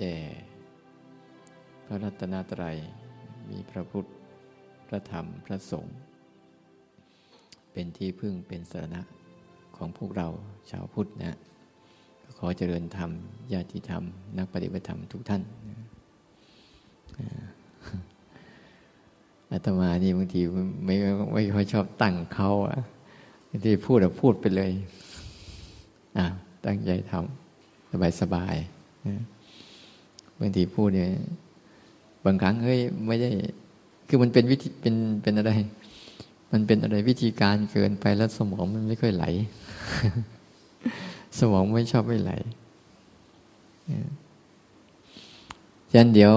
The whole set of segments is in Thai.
แด่พระรัตนตรัย มีพระพุทธ พระธรรม พระสงฆ์ เป็นที่พึ่งเป็นสรณะของพวกเราชาวพุทธนะ ขอเจริญธรรม ญาติธรรม นักปฏิบัติธรรมทุกท่านอาตมานี่บางทีไม่ไม่ค่อยชอบตั้งเขาอะบางทีพูดอะพูดไปเลย อะตั้งใจทำสบายสบาย บางทีพูดเนี่ย บางครั้งเฮ้ยไม่ได้ คือมันเป็นวิธีเป็นเป็นอะไร มันเป็นอะไรวิธีการเกินไปแล้วสมองมันไม่ค่อยไหล สมองไม่ชอบไม่ไหลฉะนั้นเดี๋ยว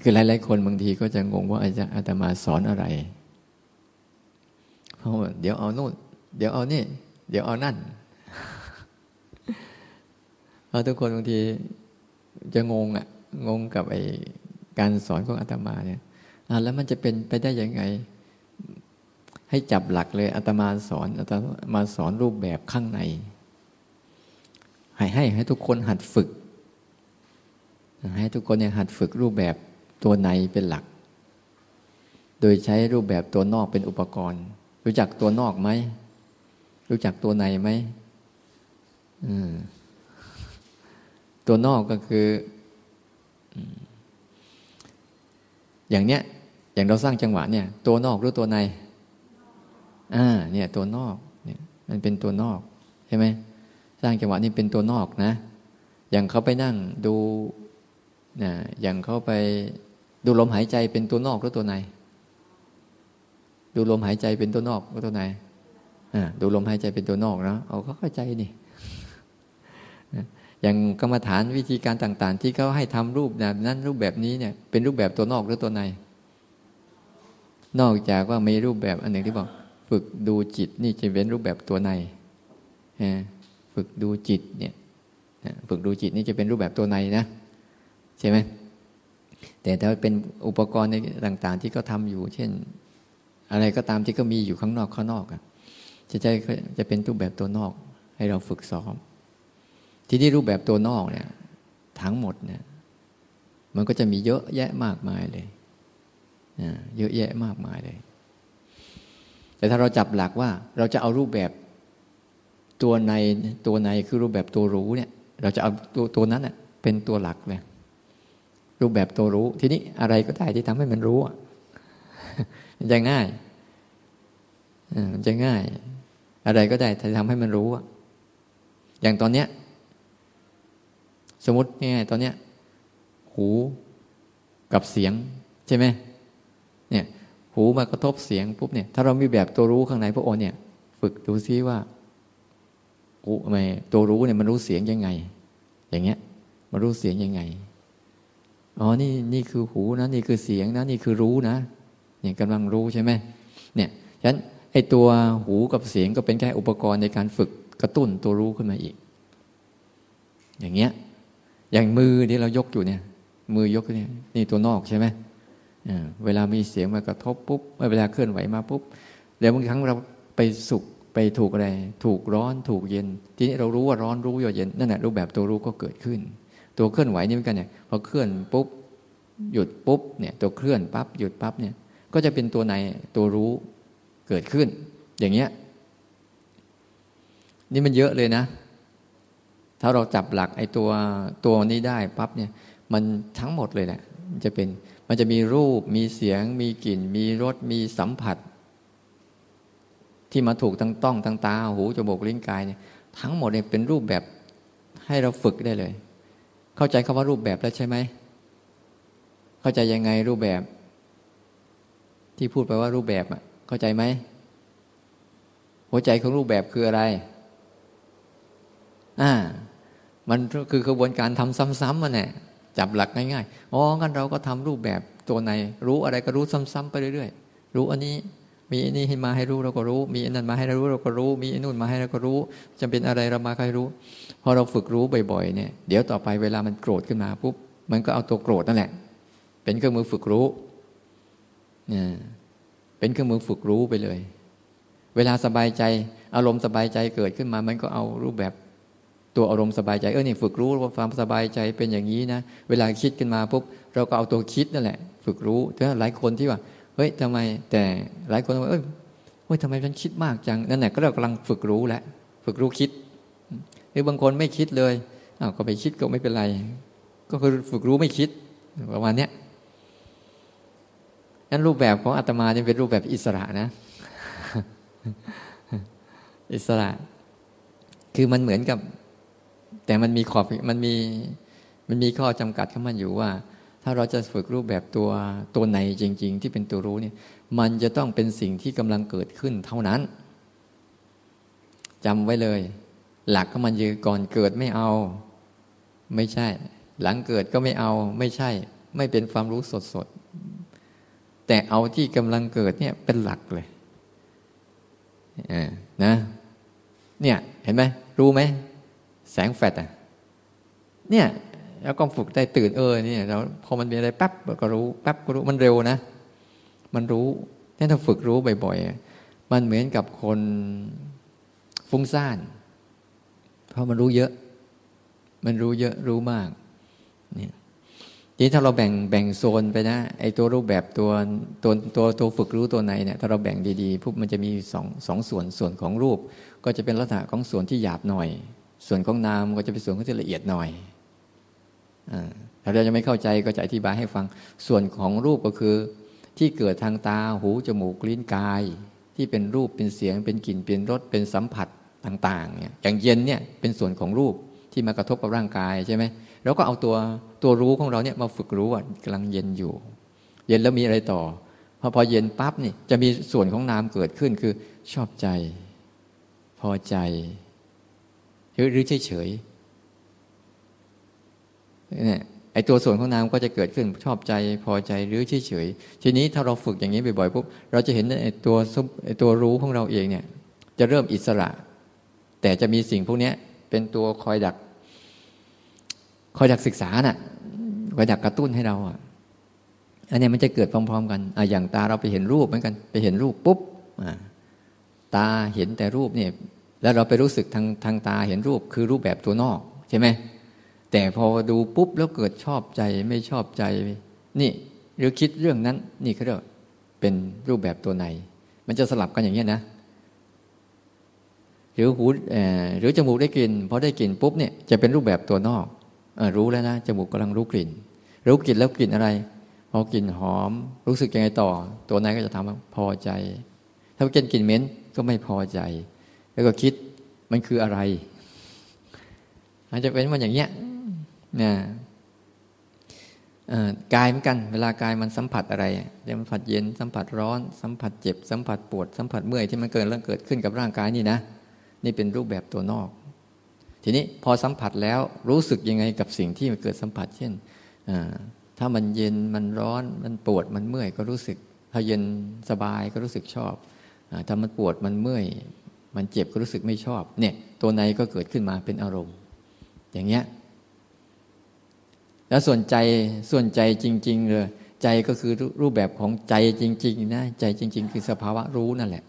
คือหลายๆคนบางทีก็จะงงว่าอาจารย์อาตมาสอนอะไรเพราะว่าเดี๋ยวเอาโน่น เดี๋ยวเอานี่ เดี๋ยวเอานั่นเพราะทุกคนบางที จะงงอะ งงกับไอการสอนของอาตมาเนี่ยแล้วมันจะเป็นไปได้ยังไง ให้จับหลักเลยอาตมาสอนอาตมาสอนรูปแบบข้างใน ให้ให้ให้ทุกคนหัดฝึก ให้ทุกคนเนี่ยหัดฝึกรูปแบบตัวในเป็นหลัก โดยใช้รูปแบบตัวนอกเป็นอุปกรณ์ รู้จักตัวนอกไหม รู้จักตัวในไหม ตัวนอกก็คือ อย่างเนี้ย อย่างเราสร้างจังหวะเนี่ย ตัวนอกหรือตัวใน อ่า เนี่ย ตัวนอกเนี่ย มันเป็นตัวนอกใช่ไหมสร้างจังหวะนี่เป็นตัวนอกนะ อย่างเขาไปนั่งดูนะอย่างเขาไปดูลมหายใจเป็นตัวนอกหรือตัวใน ดูลมหายใจเป็นตัวนอกหรือตัวในอ่าดูลมหายใจเป็นตัวนอกนะเอาเขาเข้าใจนี่ อย่างกรรมฐานวิธีการต่าง ๆ ที่เขาให้ทำรูปแบบนั้นรูปแบบนี้เนี่ยเป็นรูปแบบตัวนอกหรือตัวใน นอกจากว่ามีรูปแบบอันหนึ่งที่บอก ฝึกดูจิตนี่จะเป็นรูปแบบตัวในฝึกดูจิตเนี่ยฝึกดูจิตนี่จะเป็นรูปแบบตัวในนะใช่ไหมแต่ถ้าเป็นอุปกรณ์ในต่าง ๆ ที่เขาทาอยู่ เช่น อะไรก็ตามที่ก็มีอยู่ข้างนอกข้างนอกอะจะจะจะเป็นรูปแบบตัวนอก ให้เราฝึกซ้อม ทีนี้รูปแบบตัวนอกเนี่ยทั้งหมดเนี่ยมันก็จะมีเยอะแยะมากมายเลยเยอะแยะมากมายเลย แต่ถ้าเราจับหลักว่า เราจะเอารูปแบบตัวในตัวในคือรูปแบบตัวรู้เนี่ย เราจะเอาตัวตัวนั้นเน่ยเป็นตัวหลักเลยรูปแบบตัวรู้ ทีนี้อะไรก็ได้ที่ทำให้มันรู้มันจะง่ายมันจะง่าย อะไรก็ได้ที่ทำให้มันรู้อย่างตอนเนี้ย สมมติเนี่ยตอนเนี้ยหูกับเสียงใช่ไหมเนี่ยหูมากระทบเสียงปุ๊บเนี่ยถ้าเรามีแบบตัวรู้ข้างในพระโอเนี่ย ฝึกดูซิว่าหูไม่ตัวรู้เนี่ยมันรู้เสียงยังไง อย่างเงี้ยมันรู้เสียงยังไงอ๋อนี่นี่คือหูนะนี่คือเสียงนะนี่คือรู้นะเนี่ยกำลังรู้ใช่ไหมเนี่ยฉะนั้นไอ้ตัวหูกับเสียงก็เป็นแค่อุปกรณ์ในการฝึกกระตุ้นตัวรู้ขึ้นมาอีก อย่างเงี้ย อย่างมือที่เรายกอยู่เนี่ย มือยกเนี่ยนี่ตัวนอกใช่ไหมเวลามีเสียงมากระทบปุ๊บเวลาเคลื่อนไหวมาปุ๊บแล้วบางครั้งเราไปสุขไปถูกอะไร ถูกร้อนถูกเย็น ทีนี้เรารู้ว่าร้อนรู้ว่าเย็นนั่นแหละรูปแบบตัวรู้ก็เกิดขึ้น ตัวเคลื่อนไหวนี่เหมือนกันเนี่ยพอเคลื่อนปุ๊บหยุดปุ๊บเนี่ยตัวเคลื่อนปั๊บหยุดปั๊บเนี่ยก็จะเป็นตัวในตัวรู้เกิดขึ้น อย่างเงี้ยนี่มันเยอะเลยนะ ถ้าเราจับหลักไอ้ตัวตัวนี้ได้ปั๊บเนี่ยมันทั้งหมดเลยแหละมันจะเป็นมันจะมีรูปมีเสียง มีกลิ่น มีรสมีสัมผัส ที่มาถูกทั้งต้องทั้งตาหูจมูกลิ้นกายเนี่ยทั้งหมดเนี่ยเป็นรูปแบบให้เราฝึกได้เลย เข้าใจคาว่ารูปแบบแล้วใช่ไหมเข้าใจยังไงรูปแบบ ที่พูดไปว่ารูปแบบอะเข้าใจไหมหัวใจของรูปแบบคืออะไร อ่า มันคือกระบวนการทำซ้ำๆมันแหละจับหลักง่ายๆ อ๋อ งั้นเราก็ทำรูปแบบตัวใน รู้อะไรก็รู้ซ้ำๆไปเรื่อยๆ รู้อันนี้ มีอันนี้ให้มาให้รู้เราก็รู้ มีอันนั้นมาให้เรารู้เราก็รู้ มีอันนู่นมาให้เราก็รู้จำเป็นอะไรเรามาให้รู้ พอเราฝึกรู้บ่อยๆ เนี่ย เดี๋ยวต่อไปเวลามันโกรธขึ้นมาปุ๊บ มันก็เอาตัวโกรธนั่นแหละ เป็นเครื่องมือฝึกรู้เนี่ยเป็นเครื่องมือฝึกรู้ไปเลย เวลาสบายใจ อารมณ์สบายใจเกิดขึ้นมา มันก็เอารูปแบบ ตัวอารมณ์สบายใจเออเนี่ยฝึกรู้ว่าความสบายใจเป็นอย่างนี้นะเวลาคิดขึ้นมาปุ๊บเราก็เอาตัวคิดนั่นแหละ ฝึกรู้แต่หลายคนที่ว่าเฮ้ยทำไมแต่หลายคนว่าเอ้ยเฮ้ยทำไมฉันคิดมากจังนั่นแหละก็เรากำลังฝึกรู้แหละฝึกรู้คิดหรือบางคนไม่คิดเลยอ้าวก็ไปคิดก็ไม่เป็นไร ก็คือฝึกรู้ไม่คิดประมาณเนี้ยนั้นรูปแบบของอาตมาเนี่ยเป็นรูปแบบอิสระนะ อิสระ คือมันเหมือนกับ แต่มันมีขอบมันมีมันมีข้อจำกัดของมันอยู่ว่า ถ้าเราจะฝึกรูปแบบตัวตัวในจริง ๆ ที่เป็นตัวรู้เนี่ยมันจะต้องเป็นสิ่งที่กำลังเกิดขึ้นเท่านั้นจำไว้เลย หลักของมันคือก่อนเกิดไม่เอา ไม่ใช่ หลังเกิดก็ไม่เอา ไม่ใช่ ไม่เป็นความรู้สดสดแต่เอาที่กำลังเกิดเนี่ยเป็นหลักเลยนะ เนี่ย เห็นไหมรู้ไหม แสงแฟลชอะเนี่ยแล้วก็ฝึกได้ตื่นเออเนี่ยเราพอมันมีอะไรแป๊บก็รู้แป๊บก็รู้มันเร็วนะ มันรู้ถ้าเราฝึกรู้บ่อยๆ มันเหมือนกับคนฟุ้งซ่าน เพราะมันรู้เยอะ มันรู้เยอะรู้มากเนี่ยทีถ้าเราแบ่งแบ่งโซนไปนะไอ้ตัวรูปแบบตัวตัวตัวตัวฝึกรู้ตัวไหนเนี่ยถ้าเราแบ่งดีๆพวกมันจะมีสองสองส่วนส่วนของรูป ก็จะเป็นลักษณะของส่วนที่หยาบหน่อย ส่วนของนามก็จะเป็นส่วนที่ละเอียดหน่อยถ้าเราจะไม่เข้าใจก็จะอธิบายให้ฟัง ส่วนของรูปก็คือ ที่เกิดทางตาหูจมูกลิ้นกาย ที่เป็นรูปเป็นเสียง เป็นกลิ่นเป็นรสเป็นสัมผัสต่างๆเนี่ยอย่างเย็นเนี่ยเป็นส่วนของรูปที่มากระทบกับร่างกายใช่ไหมเราก็เอาตัวตัวรู้ของเราเนี่ยมาฝึกรู้ว่ากำลังเย็นอยู่ เย็นแล้วมีอะไรต่อพอพอเย็นปั๊บนี่จะมีส่วนของนามเกิดขึ้นคือชอบใจ พอใจ หรือเฉยเฉยเนี่ยไอตัวส่วนของนามก็จะเกิดขึ้นชอบใจพอใจหรือเฉยเฉยทีนี้ถ้าเราฝึกอย่างนี้บ่อยๆปุ๊บเราจะเห็นไอตัวไอตัวรู้ของเราเองเนี่ยจะเริ่มอิสระ แต่จะมีสิ่งพวกนี้เป็นตัวคอยดัก คอยดักศึกษาน่ะคอยดักกระตุ้นให้เราอะอันนี้มันจะเกิดพร้อม ๆ กันอะอย่างตาเราไปเห็นรูปเหมือนกัน ไปเห็นรูปปุ๊บตาเห็นแต่รูปเนี่ย แล้วเราไปรู้สึกทางทางตาเห็นรูปคือรูปแบบตัวนอกใช่ไหมแต่พอดูปุ๊บแล้วเกิดชอบใจไม่ชอบใจ นี่หรือคิดเรื่องนั้น นี่เขาเรียกเป็นรูปแบบตัวใน มันจะสลับกันอย่างนี้นะ หรือหูหรือจมูกได้กลิ่นพอได้กลิ่นปุ๊บเนี่ยจะเป็นรูปแบบตัวนอกรู้แล้วนะจมูกกำลังรู้กลิ่น รู้กลิ่นแล้วกลิ่นอะไรพอกลิ่นหอม รู้สึกยังไงต่อ ตัวนั้นก็จะทำพอใจ ถ้าเป็นกลิ่นเหม็นก็ไม่พอใจ แล้วก็คิดมันคืออะไร อาจจะเป็นมันอย่างเงี้ยนะกายเหมือนกัน เวลากายมันสัมผัสอะไรสัมผัสเย็นสัมผัสร้อน สัมผัสเจ็บ สัมผัสปวด สัมผัสเมื่อยที่มันเกิดเรื่องเกิดขึ้นกับร่างกายนี่นะ นี่เป็นรูปแบบตัวนอก ทีนี้พอสัมผัสแล้วรู้สึกยังไงกับสิ่งที่มันเกิดสัมผัส เช่นถ้ามันเย็นมันร้อนมันปวดมันเมื่อยก็รู้สึก ถ้าเย็นสบายก็รู้สึกชอบอถ้ามันปวดมันเมื่อย มันเจ็บก็รู้สึกไม่ชอบ เนี่ย ตัวในก็เกิดขึ้นมาเป็นอารมณ์ อย่างเงี้ย แล้วส่วนใจส่วนใจจริง ๆ เลย ใจก็คือรูปแบบของใจจริง ๆ นะ ใจจริง ๆ คือสภาวะรู้นั่นแหละ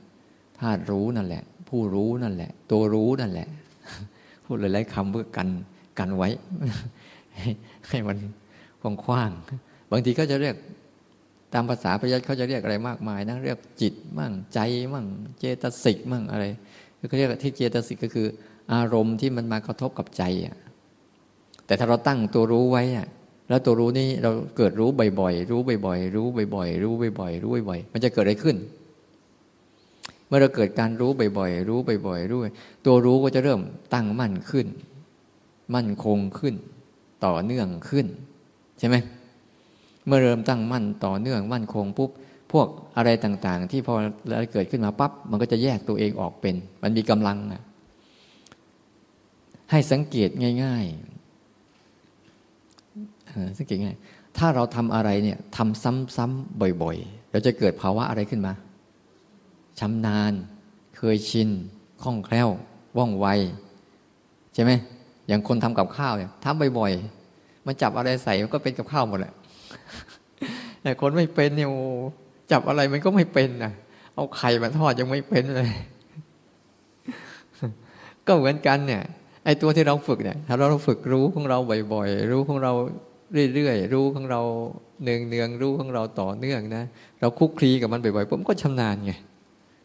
ธาตุรู้นั่นแหละ ผู้รู้นั่นแหละ ตัวรู้นั่นแหละ พูดหลายๆคำเพื่อกันกันไว้ ให้มันกว้างๆบางทีก็จะเรียกตามภาษาพยัญชนะเขาจะเรียกอะไรมากมายนะเรียกจิตมั่งใจมั่งเจตสิกมั่งอะไร เขาเรียกที่เจตสิกก็คือ อารมณ์ที่มันมากระทบกับใจอะแต่ถ้าเราตั้งตัวรู้ไว้อะแล้วตัวรู้นี้เราเกิดรู้บ่อยๆ รู้บ่อยๆ รู้บ่อยๆ รู้บ่อยๆ รู้บ่อยๆ มันจะเกิดอะไรขึ้น เมื่อเราเกิดการรู้บ่อยๆ รู้บ่อยๆ รู้ ตัวรู้ก็จะเริ่มตั้งมั่นขึ้น มั่นคงขึ้น ต่อเนื่องขึ้น ใช่ไหม เมื่อเริ่มตั้งมั่นต่อเนื่องมั่นคงปุ๊บ พวกอะไรต่างๆ ที่พอแล้วเกิดขึ้นมาปั๊บมันก็จะแยกตัวเองออกเป็น มันมีกำลังอะให้สังเกตง่ายๆสังเกตง่าย ถ้าเราทำอะไรเนี่ยทำซ้ำๆบ่อยๆ เราจะเกิดภาวะอะไรขึ้นมาชำนาญ เคยชินคล่องแคล่ว ว่องไว ใช่ไหมอย่างคนทำกับข้าวเนี่ยทำบ่อยๆ มันจับอะไรใส่มันก็เป็นกับข้าวหมดแหละแต่คนไม่เป็นเนี่ย จับอะไรมันก็ไม่เป็นนะเอาไข่มาทอดยังไม่เป็นเลย ก็เหมือนกันเนี่ย ไอ้ตัวที่เราฝึกเนี่ย ถ้าเราฝึกรู้ของเราบ่อยๆ รู้ของเราเรื่อยๆ รู้ของเราเนืองๆรู้ของเราต่อเนื่องนะ เราคุกคลีกับมันบ่อยๆผมก็ชำนาญไง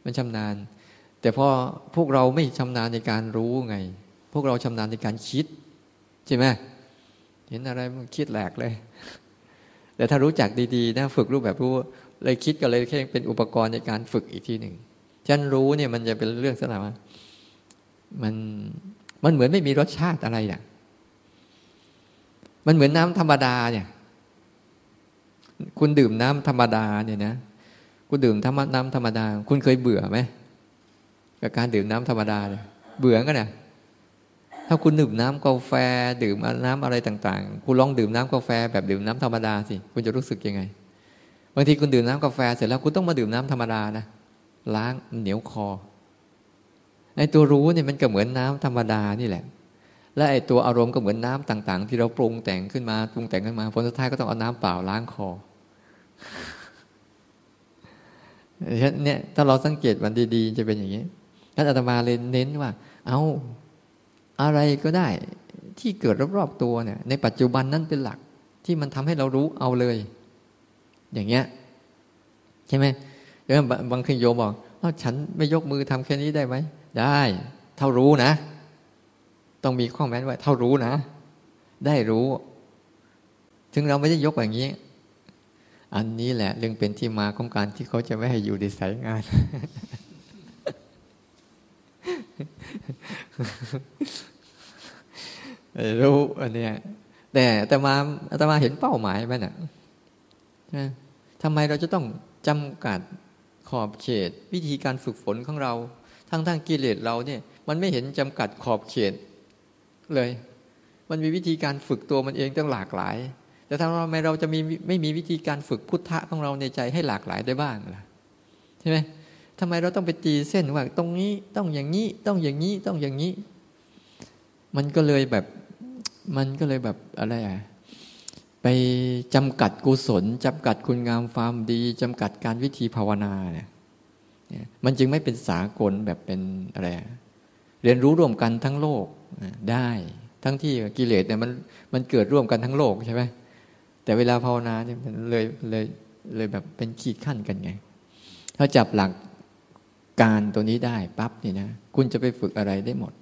มันชำนาญ แต่พอพวกเราไม่ชำนาญในการรู้ไง พวกเราชำนาญในการคิดใช่ไหมเห็นอะไรมันคิดแหลกเลย แต่ถ้ารู้จักดีๆนะฝึกรูปแบบรู้ เลยคิดก็เลยแค่เป็นอุปกรณ์ในการฝึกอีกทีหนึ่งฉันรู้เนี่ยมันจะเป็นเรื่องสนามันมันเหมือนไม่มีรสชาติอะไรเนี่ยมันเหมือนน้ำธรรมดาเนี่ย คุณดื่มน้ำธรรมดาเนี่ยนะคุณดื่มน้ำธรรมดา คุณเคยเบื่อไหมกับการดื่มน้ำธรรมดาเนี่ยเบื่อกันเนี่ยถ้าคุณดื่มน้ำกาแฟ ดื่มน้ำอะไรต่าง ๆ คุณลองดื่มน้ำกาแฟแบบดื่มน้ำธรรมดาสิ คุณจะรู้สึกยังไง บางทีคุณดื่มน้ำกาแฟเสร็จแล้วคุณต้องมาดื่มน้ำธรรมดานะล้างเหนียวคอในตัวรู้เนี่ยมันก็เหมือนน้ำธรรมดานี่แหละ และไอ้ตัวอารมณ์ก็เหมือนน้ำต่าง ๆ ที่เราปรุงแต่งขึ้นมาปรุงแต่งขึ้นมาผลสุดท้ายก็ต้องเอาน้ำเปล่าล้างคอเนี่ยถ้าเราสังเกตมันดีๆ จะเป็นอย่างนี้ท่านอาตมาเลยเน้นว่า เอาอะไรก็ได้ ที่เกิดรอบๆตัวเนี่ย ในปัจจุบันนั้นเป็นหลักที่มันทำให้เรารู้เอาเลย อย่างเงี้ยใช่ไหมแล้วบางทีโยมบอกว่าฉันไม่ยกมือทำแค่นี้ได้ไหมได้ เท่ารู้นะ ต้องมีข้อแม้ไว้เท่ารู้นะ ได้รู้ ถึงเราไม่ได้ยกอย่างนี้ อันนี้แหละเรื่องเป็นที่มาของการที่เขาจะไม่ให้อยู่ในสายงานรู้อันเนี้ยแต่แต่มาแต่มาเห็นเป้าหมายไหมเทำไมเราจะต้องจำกัดขอบเขต วิธีการฝึกฝนของเรา ทั้งทั้งกิเลสเราเนี่ย มันไม่เห็นจำกัดขอบเขตเลย มันมีวิธีการฝึกตัวมันเองตั้งหลากหลาย แต่ทำไมเราจะมีไม่มีวิธีการฝึกพุทธะของเราในใจให้หลากหลายได้บ้างล่ะใช่ไหมทำไมเราต้องไปตีเส้นว่าตรงนี้ต้องอย่างนี้ต้องอย่างนี้ต้องอย่างนี้ มันก็เลยแบบมันก็เลยแบบอะไรอะ ไปจำกัดกุศลจำกัดคุณงามความดีจำกัดการวิธีภาวนาเนี่ยมันจึงไม่เป็นสากลแบบเป็นอะไรเรียนรู้ร่วมกันทั้งโลกได้ทั้งที่กิเลสเนี่ยมันมันเกิดร่วมกันทั้งโลกใช่ไหมแต่เวลาภาวนาเนี่ยมันเลยเลยเลยแบบเป็นขีดขั้นกันไง ถ้าจับหลักการตัวนี้ได้ปั๊บนี่นะคุณจะไปฝึกอะไรได้หมด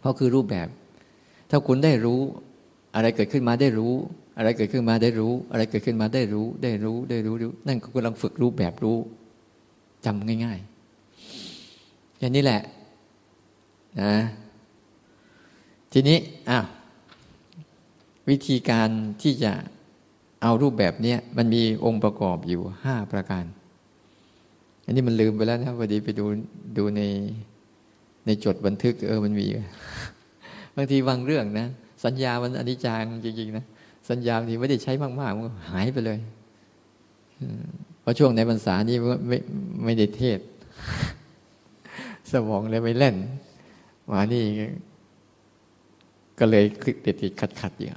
เพราะคือรูปแบบ ถ้าคุณได้รู้ อะไรเกิดขึ้นมาได้รู้ อะไรเกิดขึ้นมาได้รู้ อะไรเกิดขึ้นมาได้รู้ ได้รู้ได้รู้รู้ นั่นคือกำลังฝึกรูปแบบรู้จำง่ายๆอย่างนี้แหละนะทีนี้อะวิธีการที่จะเอารูปแบบนี้มันมีองค์ประกอบอยู่ห้าประการ อันนี้มันลืมไปแล้วนะพอดีไปดูดูในในจดบันทึก เออมันมี บางทีบางเรื่องนะ สัญญามันอนิจจังจริงๆนะสัญญาที่ไม่ได้ใช้มากๆมันหายไปเลยเพราะช่วงในพรรษานี้ไม่ไม่ได้เทศ สมองเลยไม่เล่นมานี่ก็เลยติดติดขัดขัดอยู่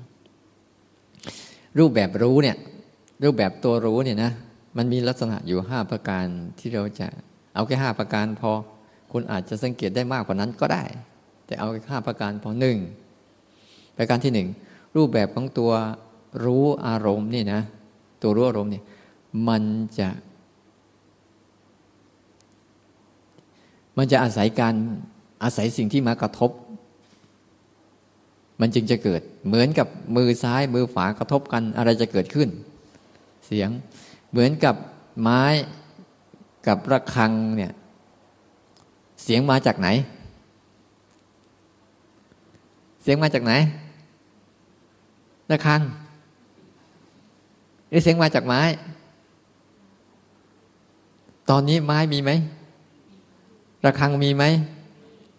รูปแบบรู้เนี่ย รูปแบบตัวรู้เนี่ยนะมันมีลักษณะอยู่ห้าประการที่เราจะ เอาแค่ห้าประการพอ คุณอาจจะสังเกตได้มากกว่านั้นก็ได้ แต่เอาแค่ห้าประการพอหนึ่ง ประการที่หนึ่งรูปแบบของตัวรู้อารมณ์นี่นะ ตัวรู้อารมณ์นี่มันจะ มันจะอาศัยการอาศัยสิ่งที่มากระทบ มันจึงจะเกิด เหมือนกับมือซ้ายมือขวากระทบกันอะไรจะเกิดขึ้น เสียงเหมือนกับไม้กับระฆังเนี่ย เสียงมาจากไหน เสียงมาจากไหน ระฆังนี่เสียงมาจากไม้ ตอนนี้ไม้มีไหมระฆังมีไหม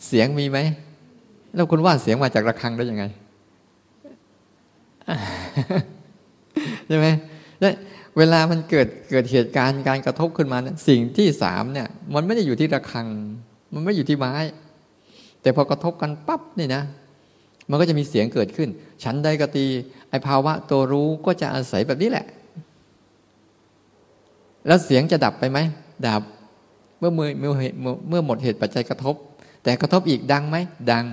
เสียงมีไหม แล้วคุณว่าเสียงมาจากระฆังได้ยังไงใช่ไหมเวลามันเกิดเกิดเหตุการณ์การกระทบขึ้นมาเนี่ยสิ่งที่สามเนี่ย มันไม่ได้อยู่ที่ระฆัง มันไม่อยู่ที่ไม้ แต่พอกระทบกันปั๊บนี่นะ มันก็จะมีเสียงเกิดขึ้นฉันใดกตีไอภาวะตัวรู้ก็จะอาศัยแบบนี้แหละ แล้วเสียงจะดับไปไหมดับเมื่อเมื่อเมื่อเมื่อหมดเหตุปัจจัยกระทบ แต่กระทบอีกดังไหมดัง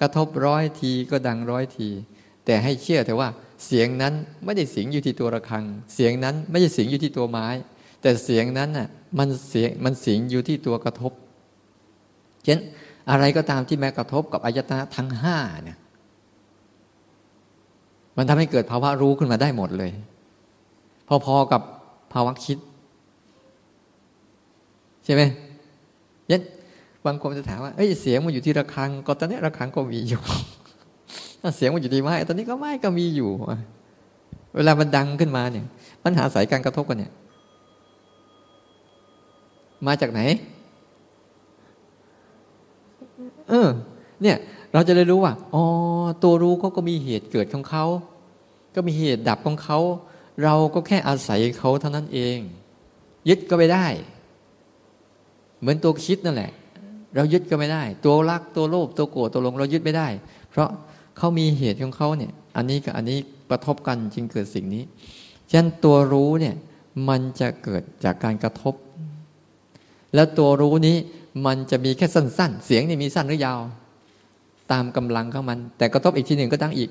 กระทบร้อยทีก็ดังร้อยที แต่ให้เชื่อเถอะว่าเสียงนั้นไม่ได้เสิงอยู่ที่ตัวระฆัง เสียงนั้นไม่ใช่สิงอยู่ที่ตัวไม้ แต่เสียงนั้นน่ะมันเสียงมันเสิงอยู่ที่ตัวกระทบเช่นอะไรก็ตามที่แม้กระทบกับอายตนะทั้งห้าเนี่ย มันทำให้เกิดภาวะรู้ขึ้นมาได้หมดเลย พอๆกับภาวะคิด ใช่ไหมยันบางคนจะถามว่าเอ้ยเสียงมันอยู่ที่ระฆัง ก็ตอนนี้ระฆังก็มีอยู่ถ้าเสียงมันอยู่ที่ไม้ตอนนี้ก็ไม้ก็มีอยู่เวลามันดังขึ้นมาเนี่ยปัญหาสายการกระทบกันเนี่ย มาจากไหน เออ เนี่ย เราจะได้รู้ว่าอ๋อตัวรู้เขาก็มีเหตุเกิดของเขา ก็มีเหตุดับของเขา เราก็แค่อาศัยเขาเท่านั้นเอง ยึดก็ไปได้ เหมือนตัวคิดนั่นแหละ เรายึดก็ไม่ได้ ตัวรักตัวโลภตัวโกรธตัวหลงเรายึดไม่ได้ เพราะเขามีเหตุของเขาเนี่ย อันนี้กับอันนี้กระทบกันจึงเกิดสิ่งนี้ฉะนั้นตัวรู้เนี่ยมันจะเกิดจากการกระทบ แล้วตัวรู้นี้มันจะมีแค่สั้น ๆ เสียงนี่มีสั้นหรือยาว ตามกำลังของมัน แต่กระทบอีกทีหนึ่งก็ดังอีก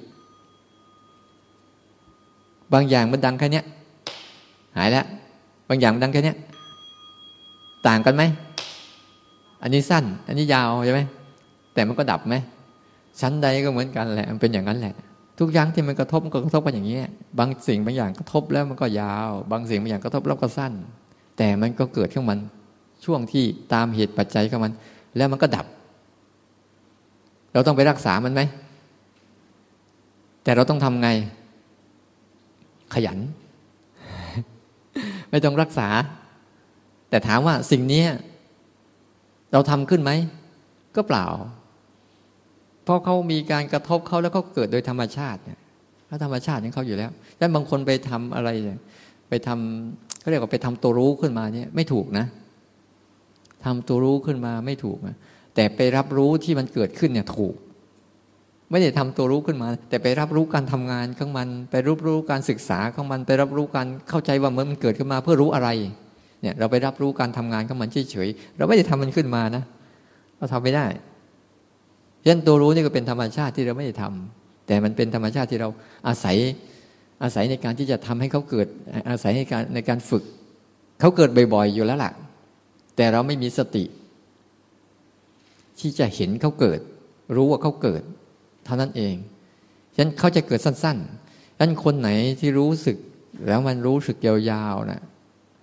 บางอย่างมันดังแค่นี้หายแล้วบางอย่างมันดังแค่นี้ต่างกันไหมอันนี้สั้น อันนี้ยาวใช่ไหมแต่มันก็ดับไหมชั้นใดก็เหมือนกันแหละ มันเป็นอย่างนั้นแหละ ทุกอย่างที่มันกระทบมันก็กระทบกันอย่างนี้บางสิ่งบางอย่างกระทบแล้วมันก็ยาว บางสิ่งบางอย่างกระทบแล้วก็สั้น แต่มันก็เกิดขึ้นมัน ช่วงที่ตามเหตุปัจจัยของมัน แล้วมันก็ดับ เราต้องไปรักษามันไหม แต่เราต้องทำไง ขยัน ไม่ต้องรักษา แต่ถามว่าสิ่งนี้เราทำขึ้นไหม ก็เปล่า เพราะเขามีการกระทบเขาแล้วก็เกิดโดยธรรมชาติเนี่ยเขาธรรมชาติของเขาอยู่แล้วแต่บางคนไปทำอะไร ไปทำเขาเรียกว่าไปทำตัวรู้ขึ้นมาเนี่ย ไม่ถูกนะทำตัวรู้ขึ้นมาไม่ถูกนะ แต่ไปรับรู้ที่มันเกิดขึ้นเนี่ยถูก ไม่ได้ทำตัวรู้ขึ้นมา แต่ไปรับรู้การทำงานของมัน ไปรับรู้การศึกษาของมัน ไปรับรู้การเข้าใจว่าเมื่อมันเกิดขึ้นมาเพื่อรู้อะไร เนี่ย เราไปรับรู้การทำงานของมันเฉยๆเราไม่ได้ทำมันขึ้นมานะเราทำไม่ได้ยันตัวรู้นี่ก็เป็นธรรมชาติที่เราไม่ได้ทำแต่มันเป็นธรรมชาติที่เราอาศัยอาศัยในการที่จะทำให้เขาเกิด อาศัยในการในการฝึก เขาเกิดบ่อยๆอยู่แล้วล่ะ แต่เราไม่มีสติ ที่จะเห็นเขาเกิด รู้ว่าเขาเกิด เท่านั้นเองฉะนั้นเขาจะเกิดสั้นๆฉะนั้นคนไหนที่รู้สึกแล้วมันรู้สึกยาวๆนะ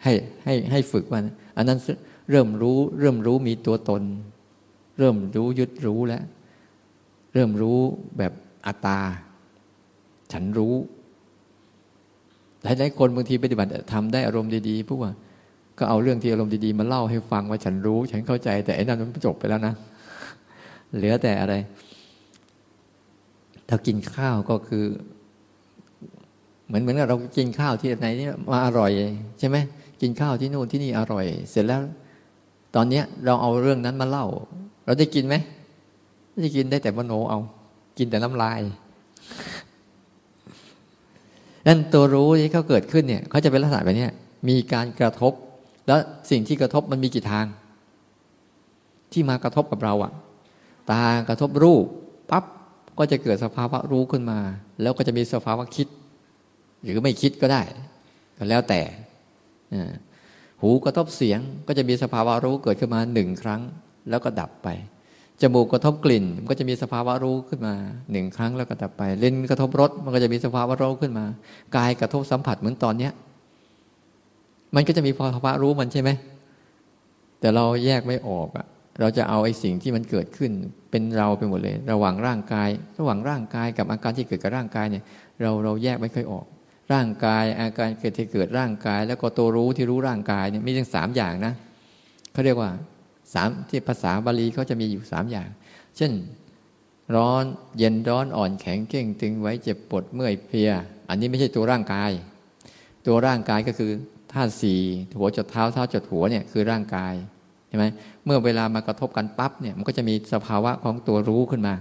ให้ให้ให้ฝึกมันอันนั้นเริ่มรู้ เริ่มรู้มีตัวตน เริ่มรู้ยึดรู้แล้ว เริ่มรู้แบบอัตตา ฉันรู้หลายๆคนบางทีปฏิบัติทำได้อารมณ์ดีๆพวกว่า ก็เอาเรื่องที่อารมณ์ดีๆมาเล่าให้ฟังว่าฉันรู้ ฉันเข้าใจแต่ไอ้นั่นมันจบไปแล้วนะ เหลือแต่อะไร ถ้ากินข้าวก็คือ เหมือนเหมือนเรากินข้าวที่ไหนนี่มาอร่อย ใช่ไหมกินข้าวที่นู่นที่นี่อร่อย เสร็จแล้ว ตอนเนี้ยเราเอาเรื่องนั้นมาเล่า เราได้กินไหมไม่ได้กินได้แต่มโนเอา กินแต่น้ำลายนั่นตัวรู้ที่เขาเกิดขึ้นเนี่ยเขาจะเป็นลักษณะแบบนี้มีการกระทบ แล้วสิ่งที่กระทบมันมีกี่ทาง ที่มากระทบกับเราอะ ตากระทบรูปปั๊บก็จะเกิดสภาวะรู้ขึ้นมา แล้วก็จะมีสภาวะคิด หรือไม่คิดก็ได้ ก็แล้วแต่หูกระทบเสียงก็จะมีสภาวะรู้เกิดขึ้นมาหนึ่งครั้ง แล้วก็ดับไปจมูกกระทบกลิ่นมันก็จะมีสภาวะรู้ขึ้นมาหนึ่งครั้งแล้วก็ดับไปลิ้นกระทบรสมันก็จะมีสภาวะรู้ขึ้นมากายกระทบสัมผัสเหมือนตอนเนี้ย มันก็จะมีสภาวะรู้มันใช่ไหมแต่เราแยกไม่ออกอะ เราจะเอาไอ้สิ่งที่มันเกิดขึ้นเป็นเราไปหมดเลย ระหว่างร่างกาย ระหว่างร่างกายกับอาการที่เกิดกับร่างกายเนี่ยเราเราแยกไม่ค่อยออก ร่างกายอาการเกิดที่เกิดร่างกาย แล้วก็ตัวรู้ที่รู้ร่างกายเนี่ยมีทั้งสามอย่างนะเขาเรียกว่าสามที่ภาษาบาลีเขาจะมีอยู่สามอย่าง เช่น ร้อนเย็นร้อนอ่อนแข็งเก่งตึงไว้เจ็บปวดเมื่อยเพลีย อันนี้ไม่ใช่ตัวร่างกาย ตัวร่างกายก็คือธาตุสี่หัวจดเท้าเท้าจดหัวเนี่ยคือร่างกาย ช่ไหมเมื่อเวลามากระทบกันปั๊บเนี่ยมันก็จะมีสภาวะของตัวรู้ขึ้นมา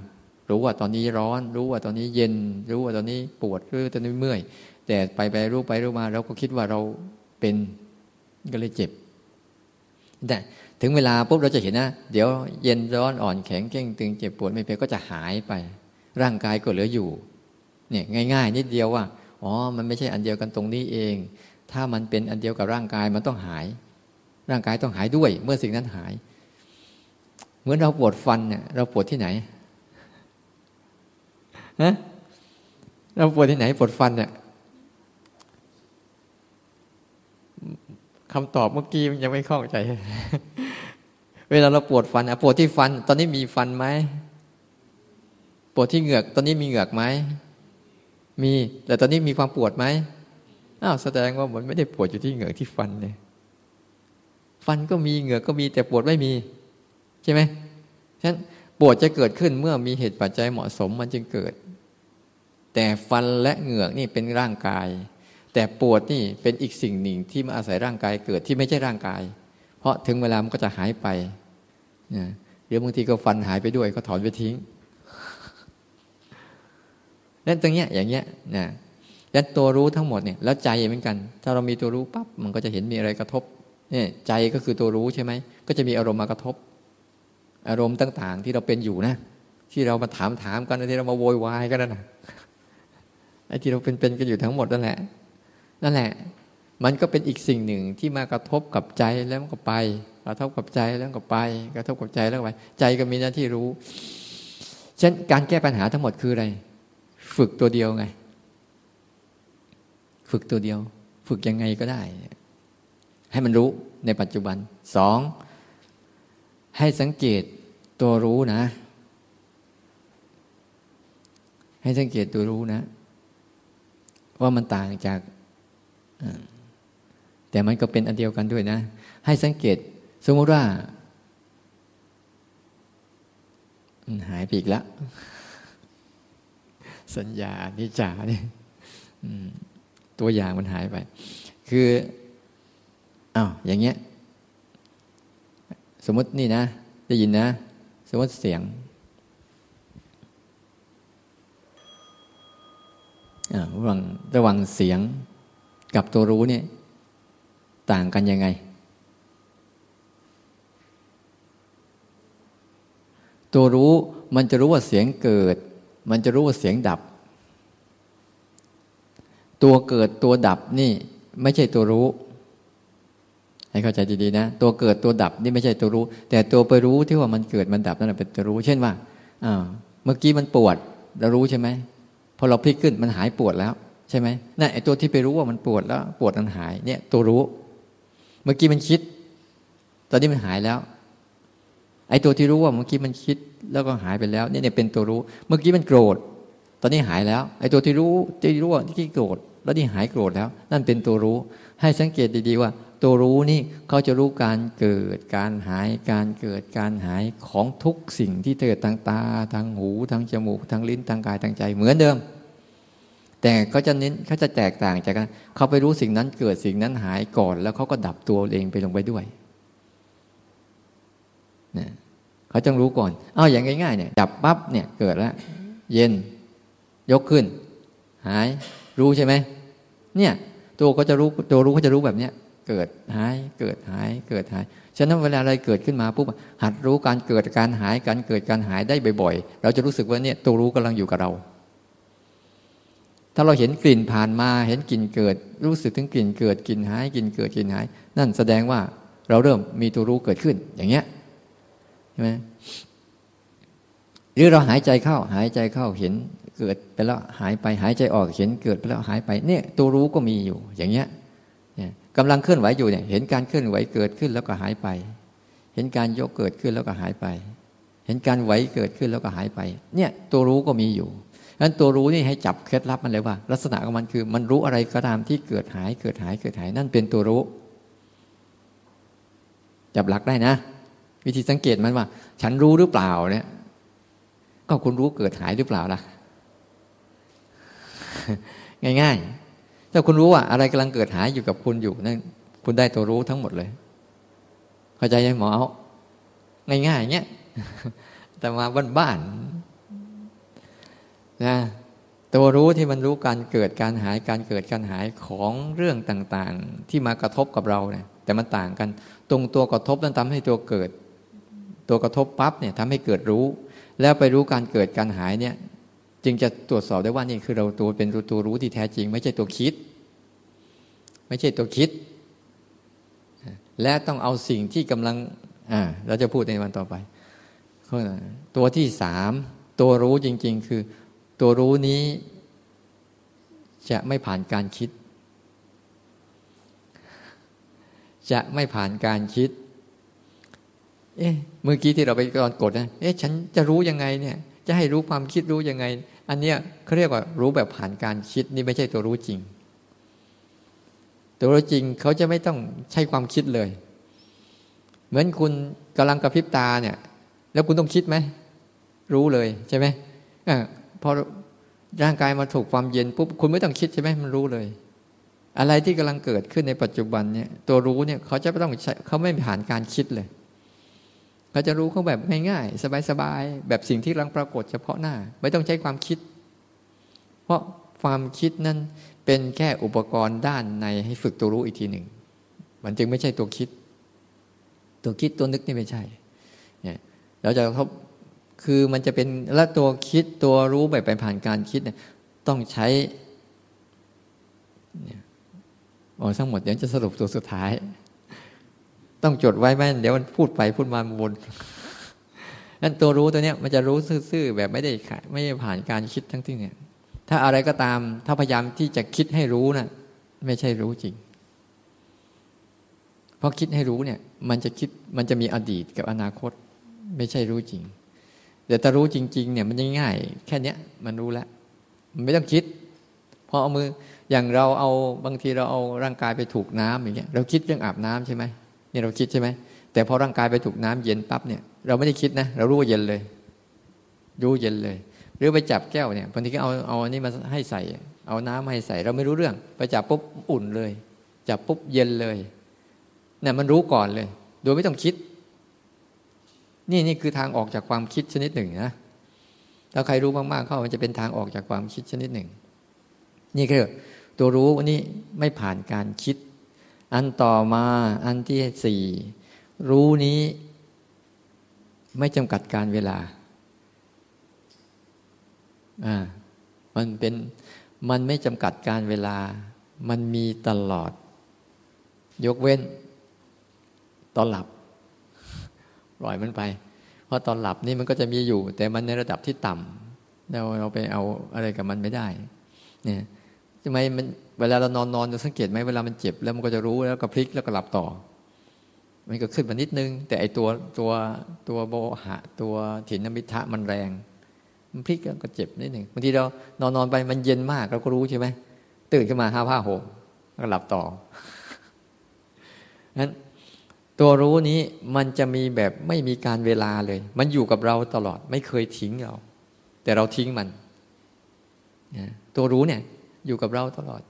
รู้ว่าตอนนี้ร้อน รู้ว่าตอนนี้เย็น รู้ว่าตอนนี้ปวดหรือตอนนี้เมื่อย แต่ไปไปรู้ไปรู้มา เราก็คิดว่าเราเป็นก็เลยเจ็บแต่ถึงเวลาปุ๊บเราจะเห็นนะ เดี๋ยวเย็นร้อนอ่อนแข็งเก่งตึงเจ็บปวดไม่เป็นก็จะหายไป ร่างกายก็เหลืออยู่เนี่ยง่าย ๆ นิดเดียวว่าอ๋อมันไม่ใช่อันเดียวกันตรงนี้เอง ถ้ามันเป็นอันเดียวกับร่างกายมันต้องหาย ร่างกายต้องหายด้วย เมื่อสิ่งนั้นหาย เหมือนเราปวดฟันเนี่ยเราปวดที่ไหนฮะเราปวดที่ไหนปวดฟันเนี่ยคำตอบเมื่อกี้มันยังไม่เข้าใจ เวลาเราปวดฟันอะปวดที่ฟัน ตอนนี้มีฟันไหมปวดที่เหงือก ตอนนี้มีเหงือกไหมมีแต่ตอนนี้มีความปวดไหมอ้าวแสดงว่ามันไม่ได้ปวดอยู่ที่เหงือกที่ฟันเลย ฟันก็มีเหงื่อก็มีแต่ปวดไม่มี ใช่ไหมฉะนั้นปวดจะเกิดขึ้นเมื่อมีเหตุปัจจัยเหมาะสมมันจึงเกิด แต่ฟันและเหงือกนี่เป็นร่างกาย แต่ปวดนี่เป็นอีกสิ่งหนึ่งที่มาอาศัยร่างกายเกิดที่ไม่ใช่ร่างกาย เพราะถึงเวลามันก็จะหายไปนะหรือบางทีก็ฟันหายไปด้วยก็ถอนไปทิ้งนั่นตรงเนี้ยอย่างเงี้ยนะแล้วตัวรู้ทั้งหมดเนี่ยแล้วใจเหมือนกัน ถ้าเรามีตัวรู้ปั๊บมันก็จะเห็นมีอะไรกระทบ เนี่ยใจก็คือตัวรู้ใช่ไหม ก็จะมีอารมณ์มากระทบ อารมณ์ต่าง ๆ ที่เราเป็นอยู่นะ ที่เรามาถามถามกันที่เรามาโวยวายกันนะไอ้ที่เราเป็นๆกันอยู่ทั้งหมดนั่นแหละ นั่นแหละ มันก็เป็นอีกสิ่งหนึ่งที่มากระทบกับใจแล้วก็ไป กระทบกับใจแล้วก็ไป กระทบกับใจแล้วก็ไป ใจก็มีหน้าที่รู้ฉะนั้นการแก้ปัญหาทั้งหมดคืออะไร ฝึกตัวเดียวไง ฝึกตัวเดียว ฝึกยังไงก็ได้ ให้มันรู้ในปัจจุบันสองให้สังเกตตัวรู้นะ ให้สังเกตตัวรู้นะ ว่ามันต่างจาก แต่มันก็เป็นอันเดียวกันด้วยนะ ให้สังเกตสมมติว่าหายไปอีกแล้วสัญญานิจานี่ตัวอย่างมันหายไป คือ อ้าวอย่างเงี้ย สมมตินี่นะ ได้ยินนะ สมมติเสียงระหว่างระหว่างเสียงกับตัวรู้เนี่ย ต่างกันยังไง ตัวรู้มันจะรู้ว่าเสียงเกิด มันจะรู้ว่าเสียงดับ ตัวเกิดตัวดับนี่ ไม่ใช่ตัวรู้ ให้เข้าใจดีๆนะ ตัวเกิดตัวดับนี่ไม่ใช่ตัวรู้ แต่ตัวไปรู้ที่ว่ามันเกิดมันดับนั่นแหละเป็นตัวรู้ เช่นว่าอ้าวเมื่อกี้มันปวดเรารู้ใช่ไหมพอเราพลิกขึ้นมันหายปวดแล้วใช่ไหมนั่นไอ้ตัวที่ไปรู้ว่ามันปวดแล้ว ปวดมันหายเนี่ยตัวรู้ เมื่อกี้มันคิด ตอนนี้มันหายแล้ว ไอ้ตัวที่รู้ว่าเมื่อกี้มันคิดแล้วก็หายไปแล้วเนี่ยเป็นตัวรู้ เมื่อกี้มันโกรธ ตอนนี้หายแล้ว ไอ้ตัวที่รู้ที่รู้ว่าที่โกรธแล้วนี่หายโกรธแล้ว นั่นเป็นตัวรู้ ให้สังเกตดีๆว่า ตัวรู้นี่เขาจะรู้การเกิดการหายการเกิดการหายของทุกสิ่งที่เกิดทางตาทางหูทางจมูกทางลิ้นทางกายทางใจเหมือนเดิม แต่เขาจะเน้นเขาจะแตกต่างจากกันเขาไปรู้สิ่งนั้นเกิดสิ่งนั้นหายก่อน แล้วเขาก็ดับตัวเองไปลงไปด้วยนะเขาจงรู้ก่อนเอาวอย่างง่ายๆเนี่ยดับปั๊บเนี่ยเกิดแล้วเย็นยกขึ้น หายรู้ใช่ไหมเนี่ยตัวก็จะรู้ตัวรู้เขาจะรู้แบบเนี้ย เกิดหายเกิดหายเกิดหาย ฉะนั้นเวลาอะไรเกิดขึ้นมาปุ๊บหัดรู้การเกิดการหายการเกิดการหายได้บ่อยๆ เราจะรู้สึกว่าเนี่ยตัวรู้กำลังอยู่กับเรา ถ้าเราเห็นกลิ่นผ่านมาเห็นกลิ่นเกิด รู้สึกถึงกลิ่นเกิดกลิ่นหายกลิ่นเกิดกลิ่นหาย นั่นแสดงว่าเราเริ่มมีตัวรู้เกิดขึ้นอย่างเงี้ยใช่ไหมหรือเราหายใจเข้าหายใจเข้าเห็นเกิดไปแล้วหายไปหายใจออกเห็นเกิดไปแล้วหายไปเนี่ยตัวรู้ก็มีอยู่อย่างเงี้ย กำลังเคลื่อนไหวอยู่เนี่ยเห็นการเคลื่อนไหวเกิดขึ้นแล้วก็หายไป เห็นการยกเกิดขึ้นแล้วก็หายไป เห็นการไหวเกิดขึ้นแล้วก็หายไป เนี่ยตัวรู้ก็มีอยู่นั้นตัวรู้นี่ให้จับเคล็ดลับมันเลยว่า ลักษณะของมันคือ มันรู้อะไรก็ตามที่เกิดหายเกิดหายเกิดหาย นั่นเป็นตัวรู้ จับหลักได้นะ วิธีสังเกตมันว่า ฉันรู้หรือเปล่าเนี่ย ก็คุณรู้เกิดหายหรือเปล่าล่ะ ง่าย ๆ ถ้าคุณรู้ว่าอะไรกำลังเกิดหายอยู่กับคุณอยู่นั่นคุณได้ตัวรู้ทั้งหมดเลย เข้าใจไหมหมอเอาง่ายๆเงี้ยแต่มาบ้านๆนะตัวรู้ที่มันรู้การเกิดการหายการเกิดการหายของเรื่องต่างๆ ที่มากระทบกับเราเนี่ยแต่มันต่างกัน ตรงตัวกระทบนั้นทำให้ตัวเกิด ตัวกระทบปั๊บเนี่ยทำให้เกิดรู้ แล้วไปรู้การเกิดการหายเนี่ย จึงจะตรวจสอบได้ว่านี่คือเราตัวเป็นตัวรู้ที่แท้จริง ไม่ใช่ตัวคิด ไม่ใช่ตัวคิด และต้องเอาสิ่งที่กำลังอ่าเราจะพูดในวันต่อไป ตัวที่สามตัวรู้จริง ๆ คือ ตัวรู้นี้จะไม่ผ่านการคิด จะไม่ผ่านการคิด เอ๊ะเมื่อกี้ที่เราไปก่อนกดนะ เอ๊ะ ฉันจะรู้ยังไงเนี่ย จะให้รู้ความคิดรู้ยังไง อันเนี้ยเขาเรียกว่ารู้แบบผ่านการคิดนี่ไม่ใช่ตัวรู้จริง ตัวรู้จริงเขาจะไม่ต้องใช้ความคิดเลย เหมือนคุณกำลังกระพริบตาเนี่ย แล้วคุณต้องคิดไหมรู้เลยใช่ไหมอพอร่างกายมาถูกความเย็นปุ๊บคุณไม่ต้องคิดใช่ไหมมันรู้เลย อะไรที่กำลังเกิดขึ้นในปัจจุบันเนี่ยตัวรู้เนี่ยเขาจะไม่ต้องใช้เขาไม่ผ่านการคิดเลย เขาจะรู้เขาแบบง่ายๆ สบายๆ แบบสิ่งที่กำลังปรากฏเฉพาะหน้า ไม่ต้องใช้ความคิด เพราะความคิดนั้นเป็นแค่อุปกรณ์ด้านในให้ฝึกตัวรู้อีกทีหนึ่ง มันจึงไม่ใช่ตัวคิด ตัวคิดตัวนึกนี่ไม่ใช่เนี่ยเราจะทบคือมันจะเป็นและตัวคิดตัวรู้แบบไปผ่านการคิดเนี่ยต้องใช้เนี่ยออทั้งหมดเดี๋ยวจะสรุปตัวสุดท้าย ต้องจดไว้ไหมเดี๋ยวมันพูดไปพูดมาบนนั่นตัวรู้ตัวเนี้ยมันจะรู้ซื่อๆแบบไม่ได้ไม่ได้ผ่านการคิดทั้งที่เนี่ย ถ้าอะไรก็ตามถ้าพยายามที่จะคิดให้รู้นะ่ะ ไม่ใช่รู้จริง เพราะคิดให้รู้เนี่ย มันจะคิดมันจะมีอดีตกับอนาคต ไม่ใช่รู้จริง แต่ถ้ารู้จริง ๆ เนี่ยมันง่าย แค่เนี้ยมันรู้แล้วมันไม่ต้องคิดพอเอามืออย่างเราเอาบางทีเราเอาร่างกายไปถูกน้ำอย่างเงี้ยเราคิดเรื่องอาบน้ำใช่ไหม นี่เราคิดใช่ไหมแต่พอร่างกายไปถูกน้ำเย็นปั๊บเนี่ยเราไม่ได้คิดนะ เรารู้ว่าเย็นเลย รู้เย็นเลย หรือไปจับแก้วเนี่ยบางทีก็เอาเอาอันนี้มาให้ใส่ เอาน้ำให้ใส่ เราไม่รู้เรื่อง ไปจับปุ๊บอุ่นเลย จับปุ๊บเย็นเลยเนี่ยมันรู้ก่อนเลย โดยไม่ต้องคิด นี่นี่คือทางออกจากความคิดชนิดหนึ่งนะถ้าใครรู้มากๆเข้ามันจะเป็นทางออกจากความคิดชนิดหนึ่ง นี่คือตัวรู้วันี่ไม่ผ่านการคิด อันต่อมาอันที่สี่รู้นี้ไม่จำกัดการเวลาอ่ามันเป็นมันไม่จำกัดการเวลา มันมีตลอด ยกเว้น ตอนหลับปล่อยมันไป เพราะตอนหลับนี่มันก็จะมีอยู่ แต่มันในระดับที่ต่ำเราเราไปเอาอะไรกับมันไม่ได้ เนี่ยทำไมมัน เวลาเรานอนนอนจะสังเกตไหมเวลามันเจ็บแล้วมันก็จะรู้แล้วก็พลิกแล้วก็หลับต่อ มันก็ขึ้นมานิดนึง แต่ไอตัวตัวตัวโบหะ ตัวถินมิทะมันแรง มันพลิกแล้วก็เจ็บนิดหนึ่งบางทีเรานอนนอนไปมันเย็นมากเราก็รู้ใช่ไหมตื่นขึ้นมาห้าผ้าห่มก็หลับต่อนั้นตัวรู้นี้มันจะมีแบบไม่มีการเวลาเลย มันอยู่กับเราตลอดไม่เคยทิ้งเรา แต่เราทิ้งมัน ตัวรู้เนี่ย อยู่กับเราตลอด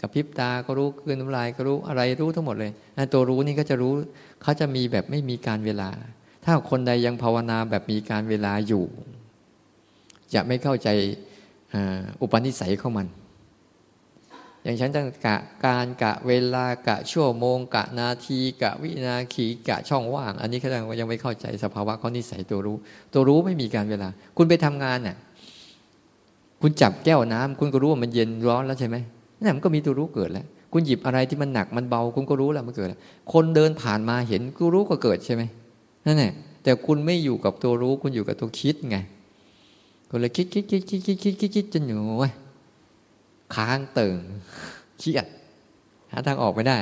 กับพิบตาก็รู้คืนน้ำลายก็รู้อะไรรู้ทั้งหมดเลยตัวรู้นี่ก็จะรู้เขาจะมีแบบไม่มีการเวลา ถ้าคนใดยังภาวนาแบบมีการเวลาอยู่ จะไม่เข้าใจอุปนิสัยของมัน อย่างฉันต้งกะการกะเวลากะชั่วโมง กะนาทีกะวินาทีกะช่องว่าง อันนี้เขายังไม่เข้าใจสภาวะเขานิสัยตัวรู้ ตัวรู้ไม่มีการเวลา คุณไปทำงานเนี่ยคุณจับแก้วน้ำคุณก็รู้ว่ามันเย็นร้อนแล้วใช่ไหม นั่นมันก็มีตัวรู้เกิดแล้ว คุณหยิบอะไรที่มันหนักมันเบา คุณก็รู้แล้วมันเกิดแล้ว คนเดินผ่านมาเห็นก็รู้ก็เกิดใช่ไหมนั่นแหละแต่คุณไม่อยู่กับตัวรู้ คุณอยู่กับตัวคิดไงคุณเลยคิดคิดคิดคิดคิดคิดคิดคิดจนอยู่ว้ค้างเตึงเครียดหาทางออกไม่ได้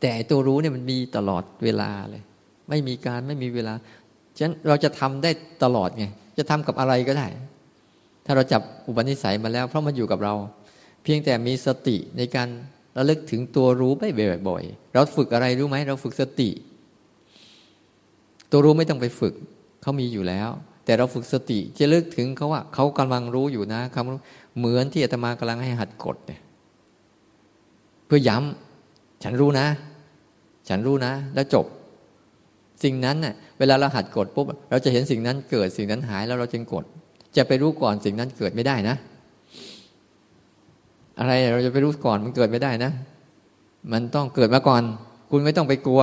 แต่ตัวรู้เนี่ยมันมีตลอดเวลาเลย ไม่มีการไม่มีเวลาฉะนั้นเราจะทำได้ตลอดไง จะทำกับอะไรก็ได้ ถ้าเราจับอุปนิสัยมาแล้ว เพราะมันอยู่กับเรา เพียงแต่มีสติในการระลึกถึงตัวรู้ไปบ่อยๆเราฝึกอะไรรู้ไหมเราฝึกสติ ตัวรู้ไม่ต้องไปฝึกเขามีอยู่แล้ว แต่เราฝึกสติจะลึกถึงเขาว่าเขากำลังรู้อยู่นะคำเหมือนที่อาตมากำลังให้หัดกดเนี่ยเพื่อย้ำฉันรู้นะ ฉันรู้นะ แล้วจบ สิ่งนั้นเน่ะเวลาเราหัดกดปุ๊บเราจะเห็นสิ่งนั้นเกิดสิ่งนั้นหายแล้วเราจึงกด จะไปรู้ก่อนสิ่งนั้นเกิดไม่ได้นะ อะไรเราจะไปรู้ก่อนมันเกิดไม่ได้นะ มันต้องเกิดมาก่อน คุณไม่ต้องไปกลัว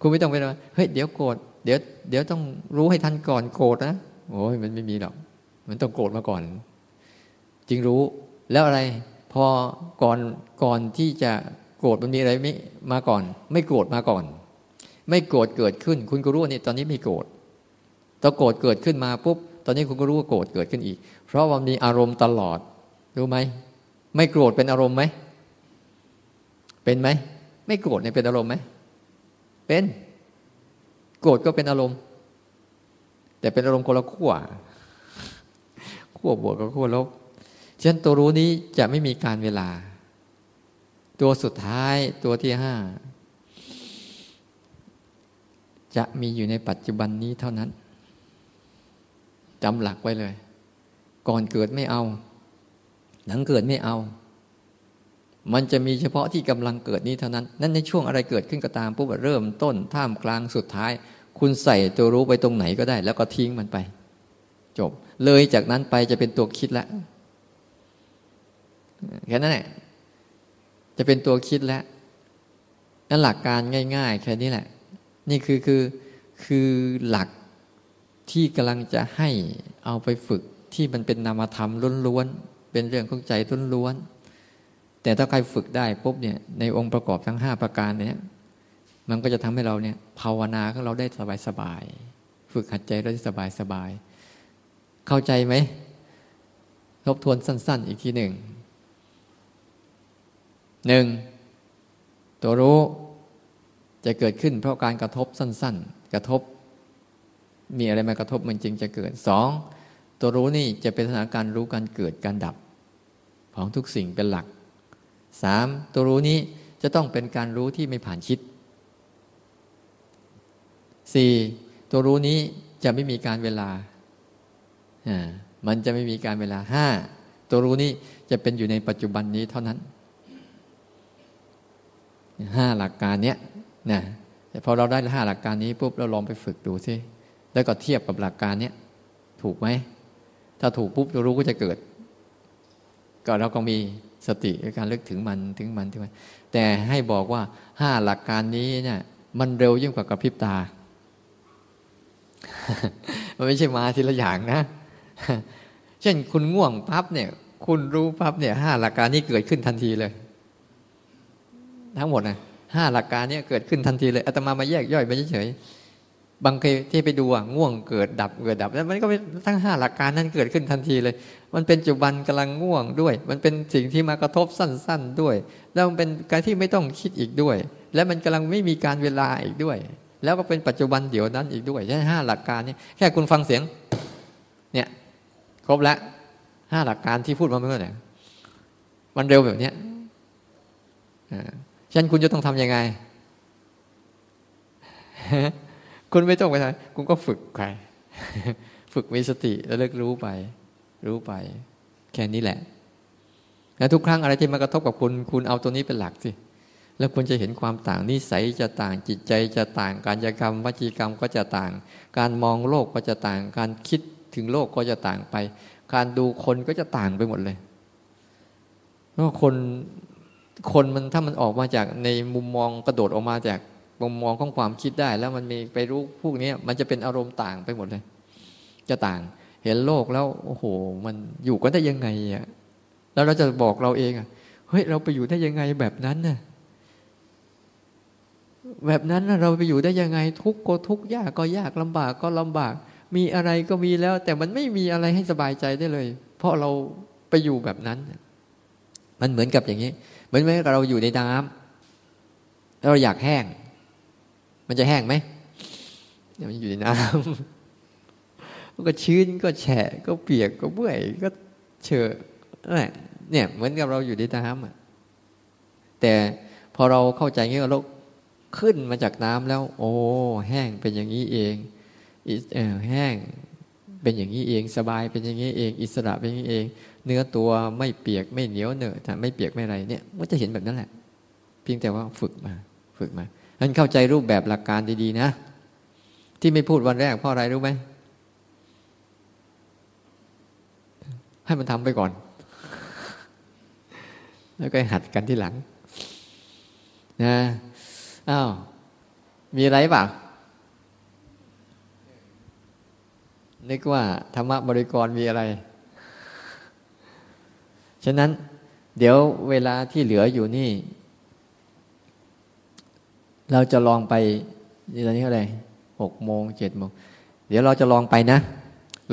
คุณไม่ต้องไปว่าเฮ้ยเดี๋ยวโกรธเดี๋ยวเดี๋ยวต้องรู้ให้ทันก่อนโกรธนะโอ้ยมันไม่มีหรอก มันต้องโกรธมาก่อนจริงรู้แล้วอะไร พอก่อนก่อนที่จะโกรธมันมีอะไรไม่มาก่อน ไม่โกรธมาก่อน ไม่โกรธเกิดขึ้น คุณก็รู้ว่านี่ตอนนี้ไม่โกรธตอนโกรธเกิดขึ้นมาปุ๊บตอนนี้คุณก็รู้ว่าโกรธเกิดขึ้นอีก เพราะว่ามีอารมณ์ตลอดรู้ไหม ไม่โกรธเป็นอารมณ์ไหม เป็นไหม ไม่โกรธเนี่ยเป็นอารมณ์ไหม เป็น โกรธก็เป็นอารมณ์ แต่เป็นอารมณ์คนละขั้ว ขั้วบวกกับขั้วลบฉะนั้นตัวรู้นี้จะไม่มีการเวลา ตัวสุดท้ายตัวที่ห้าจะมีอยู่ในปัจจุบันนี้เท่านั้นจำหลักไว้เลย ก่อนเกิดไม่เอา หลังเกิดไม่เอา มันจะมีเฉพาะที่กำลังเกิดนี้เท่านั้น นั่นในช่วงอะไรเกิดขึ้นก็ตามปุ๊บเริ่มต้นท่ามกลางสุดท้าย คุณใส่ตัวรู้ไปตรงไหนก็ได้ แล้วก็ทิ้งมันไป จบ เลยจากนั้นไปจะเป็นตัวคิดแล้วแค่นั้นแหละจะเป็นตัวคิดแล้วนั่นหลักการง่าย ๆ แค่นี้แหละ นี่คือคือคือหลักที่กำลังจะให้เอาไปฝึกที่มันเป็นนามธรรมล้วนๆ เป็นเรื่องของใจล้วนๆแต่ถ้าใครฝึกได้ปุ๊บเนี่ยในองค์ประกอบทั้งห้าประการเนี่ยมันก็จะทำให้เราเนี่ยภาวนาของเราได้สบายๆฝึกหัดใจได้สบายๆเข้าใจไหมทบทวนสั้น ๆ อีกทีหนึ่งหนึ่งตัวรู้จะเกิดขึ้น เพราะการกระทบสั้น ๆ กระทบ มีอะไรมากระทบมันจึงจะเกิดสองตัวรู้นี่จะเป็นสถานการณ์รู้การเกิดการดับ ของทุกสิ่งเป็นหลักสามตัวรู้นี้จะต้องเป็นการรู้ที่ไม่ผ่านคิดสี่ตัวรู้นี้จะไม่มีการเวลาอ่ามันจะไม่มีการเวลาห้าตัวรู้นี้จะเป็นอยู่ในปัจจุบันนี้เท่านั้นห้าหลักการเนี้ยนะพอเราได้ห้าหลักการนี้ปุ๊บเราลองไปฝึกดูซิแล้วก็เทียบกับหลักการเนี้ยถูกไหม ถ้าถูกปุ๊บจะรู้ก็จะเกิด ก็เราก็มีสติในการเลือกถึงมันถึงมันถึงมันแต่ให้บอกว่าห้าหลักการนี้เนี่ย มันเร็วยิ่งกว่ากระพริบตา มันไม่ใช่มาทีละอย่างนะ เช่นคุณง่วงปั๊บเนี่ย คุณรู้ปั๊บเนี่ยห้าหลักการนี้เกิดขึ้นทันทีเลย ทั้งหมดนะห้าหลักการนี้เกิดขึ้นทันทีเลยอาตมามาแยกย่อยไปเฉย บางทีที่ไปดูอะง่วงเกิดดับเกิดดับแล้วมันก็ทั้งห้าหลักการนั้นเกิดขึ้นทันทีเลย มันเป็นจุบันกำลังง่วงด้วย มันเป็นสิ่งที่มากระทบสั้น ๆด้วย แล้วมันเป็นการที่ไม่ต้องคิดอีกด้วย และมันกำลังไม่มีการเวลาอีกด้วย แล้วก็เป็นปัจจุบันเดี๋ยวนั้นอีกด้วยใช่ห้าหลักการนี้แค่คุณฟังเสียง เนี่ยครบแล้วห้าหลักการที่พูดมาเมื่อไหร่มันเร็วแบบเนี้ยฉะนั้นคุณจะต้องทํำยังไง คุณไม่ต้องไปทำคุณก็ฝึกใครฝึกมีสติแล้วเลิกรู้ไป รู้ไป แค่นี้แหละ แล้วทุกครั้งอะไรที่มากระทบกับคุณ คุณเอาตัวนี้เป็นหลักสิแล้วคุณจะเห็นความต่างนิสัยจะต่างจิตใจจะต่าง การยกรรมวจีกรรมก็จะต่าง การมองโลกก็จะต่าง การคิดถึงโลกก็จะต่างไป การดูคนก็จะต่างไปหมดเลยเพราะคนคนมันถ้ามันออกมาจากในมุมมองกระโดดออกมาจาก มุมมองของความคิดได้ แล้วมันมีไปรู้พวกนี้มันจะเป็นอารมณ์ต่างไปหมดเลย จะต่าง เห็นโลกแล้วโอ้โห มันอยู่กันได้ยังไงอะแล้วเราจะบอกเราเองอะเฮ้ยเราไปอยู่ได้ยังไงแบบนั้นน่ะแบบนั้นเราไปอยู่ได้ยังไง ทุกข์ก็ทุกข์ยากก็ยากลำบากก็ลำบาก มีอะไรก็มีแล้ว แต่มันไม่มีอะไรให้สบายใจได้เลย เพราะเราไปอยู่แบบนั้น มันเหมือนกับอย่างนี้ เหมือนเมื่อเราอยู่ในน้ำแล้วเราอยากแห้ง มันจะแห้งไหมมันอยู่ในน้ำมันก็ชื้นก็แฉะก็เปียกก็เบื่อยก็เฉอะนั่นเนี่ยเหมือนกับเราอยู่ในน้ำอะแต่พอเราเข้าใจงี้เราขึ้นมาจากน้ำแล้ว โอ้แห้งเป็นอย่างนี้เองเออแห้งเป็นอย่างนี้เองสบายเป็นอย่างนี้เอง อิสระเป็นอย่างนี้เอง เนื้อตัวไม่เปียกไม่เหนียวเหนอะแต่ไม่เปียกไม่อะไรเนี่ยมันจะเห็นแบบนั้นแหละ เพียงแต่ว่าฝึกมา ฝึกมา นั้นเข้าใจรูปแบบหลักการดีๆนะ ที่ไม่พูดวันแรกเพราะอะไรรู้ไหมให้มันทำไปก่อน แล้วก็หัดกันที่หลังนะอ้าวมีอะไรบ้างนึกว่าธรรมบริกรมีอะไร ฉะนั้น เดี๋ยวเวลาที่เหลืออยู่นี่ เราจะลองไปนี่ตอนนี้เท่าไหร่หกโมงเจ็ดโมง เดี๋ยวเราจะลองไปนะ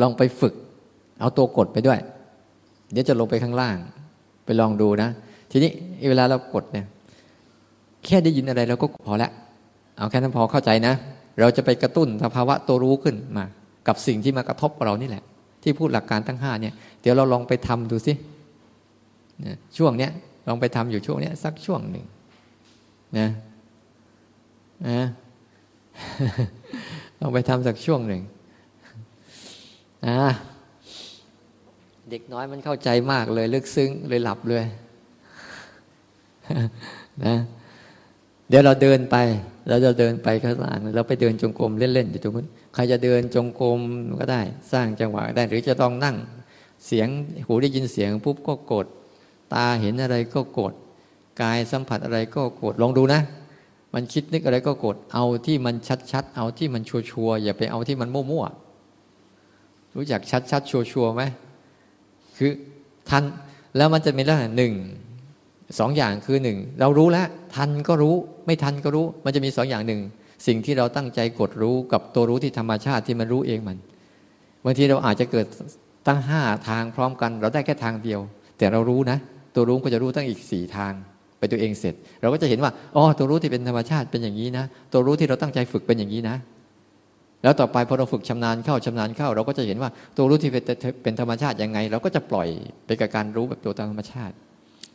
ลองไปฝึก เอาตัวกดไปด้วย เดี๋ยวจะลงไปข้างล่าง ไปลองดูนะ ทีนี้เวลาเรากดเนี่ย แค่ได้ยินอะไรเราก็พอแล้วเอาแค่นั้นพอเข้าใจนะ เราจะไปกระตุ้นสภาวะตัวรู้ขึ้นมา กับสิ่งที่มากระทบเรานี่แหละ ที่พูดหลักการทั้งห้าเนี่ย เดี๋ยวเราลองไปทำดูสิช่วงเนี้ยลองไปทำอยู่ช่วงเนี้ยสักช่วงหนึ่งนะ นะลองไปทำสักช่วงหนึ่งเด็กน้อยมันเข้าใจมากเลย ลึกซึ้งเลยหลับเลยนะเดี๋ยวเราเดินไปเราจะเดินไปข้างล่างเราไปเดินจงกรมเล่นๆอยู่ตรงนู้นใครจะเดินจงกรมก็ได้ สร้างจังหวะได้ หรือจะต้องนั่งเสียงหูได้ยินเสียงปุ๊บก็กด ตาเห็นอะไรก็กด กายสัมผัสอะไรก็กดลองดูนะ มันคิดนึกอะไรก็กดเอาที่มันชัดๆเอาที่มันชัวร์ๆอย่าไปเอาที่มันมั่วๆรู้จักชัดๆชัวร์ๆไหมคือทันแล้วมันจะมีลักษณะหนึ่งสองอย่างคือหนึ่งเรารู้แล้ว ทันก็รู้ ไม่ทันก็รู้ มันจะมีสองอย่างหนึ่งสิ่งที่เราตั้งใจกดรู้กับตัวรู้ที่ธรรมชาติที่มันรู้เองมันบางทีเราอาจจะเกิดตั้งห้าทางพร้อมกัน เราได้แค่ทางเดียว แต่เรารู้นะ ตัวรู้ก็จะรู้ตั้งอีกสี่ทาง ไปตัวเองเสร็จ เราก็จะเห็นว่าอ๋อตัวรู้ที่เป็นธรรมชาติเป็นอย่างนี้นะ ตัวรู้ที่เราตั้งใจฝึกเป็นอย่างนี้นะ แล้วต่อไปพอเราฝึกชำนาญเข้าชำนาญเข้า เราก็จะเห็นว่าตัวรู้ที่เป็นธรรมชาติยังไง เราก็จะปล่อยไปกับการรู้แบบตัวธรรมชาติ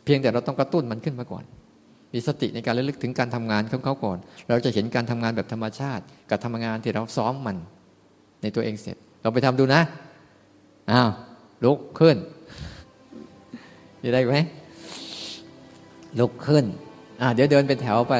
เพียงแต่เราต้องกระตุ้นมันขึ้นมาก่อน มีสติในการระลึกถึงการทำงานของเขาก่อน เราจะเห็นการทำงานแบบธรรมชาติ กับทำงานที่เราซ้อมมันในตัวเองเสร็จ เราไปทำดูนะอ้าวลุกขึ้นจะได้ไหม ลุกขึ้น อ่าเดี๋ยวเดินเป็นแถวไป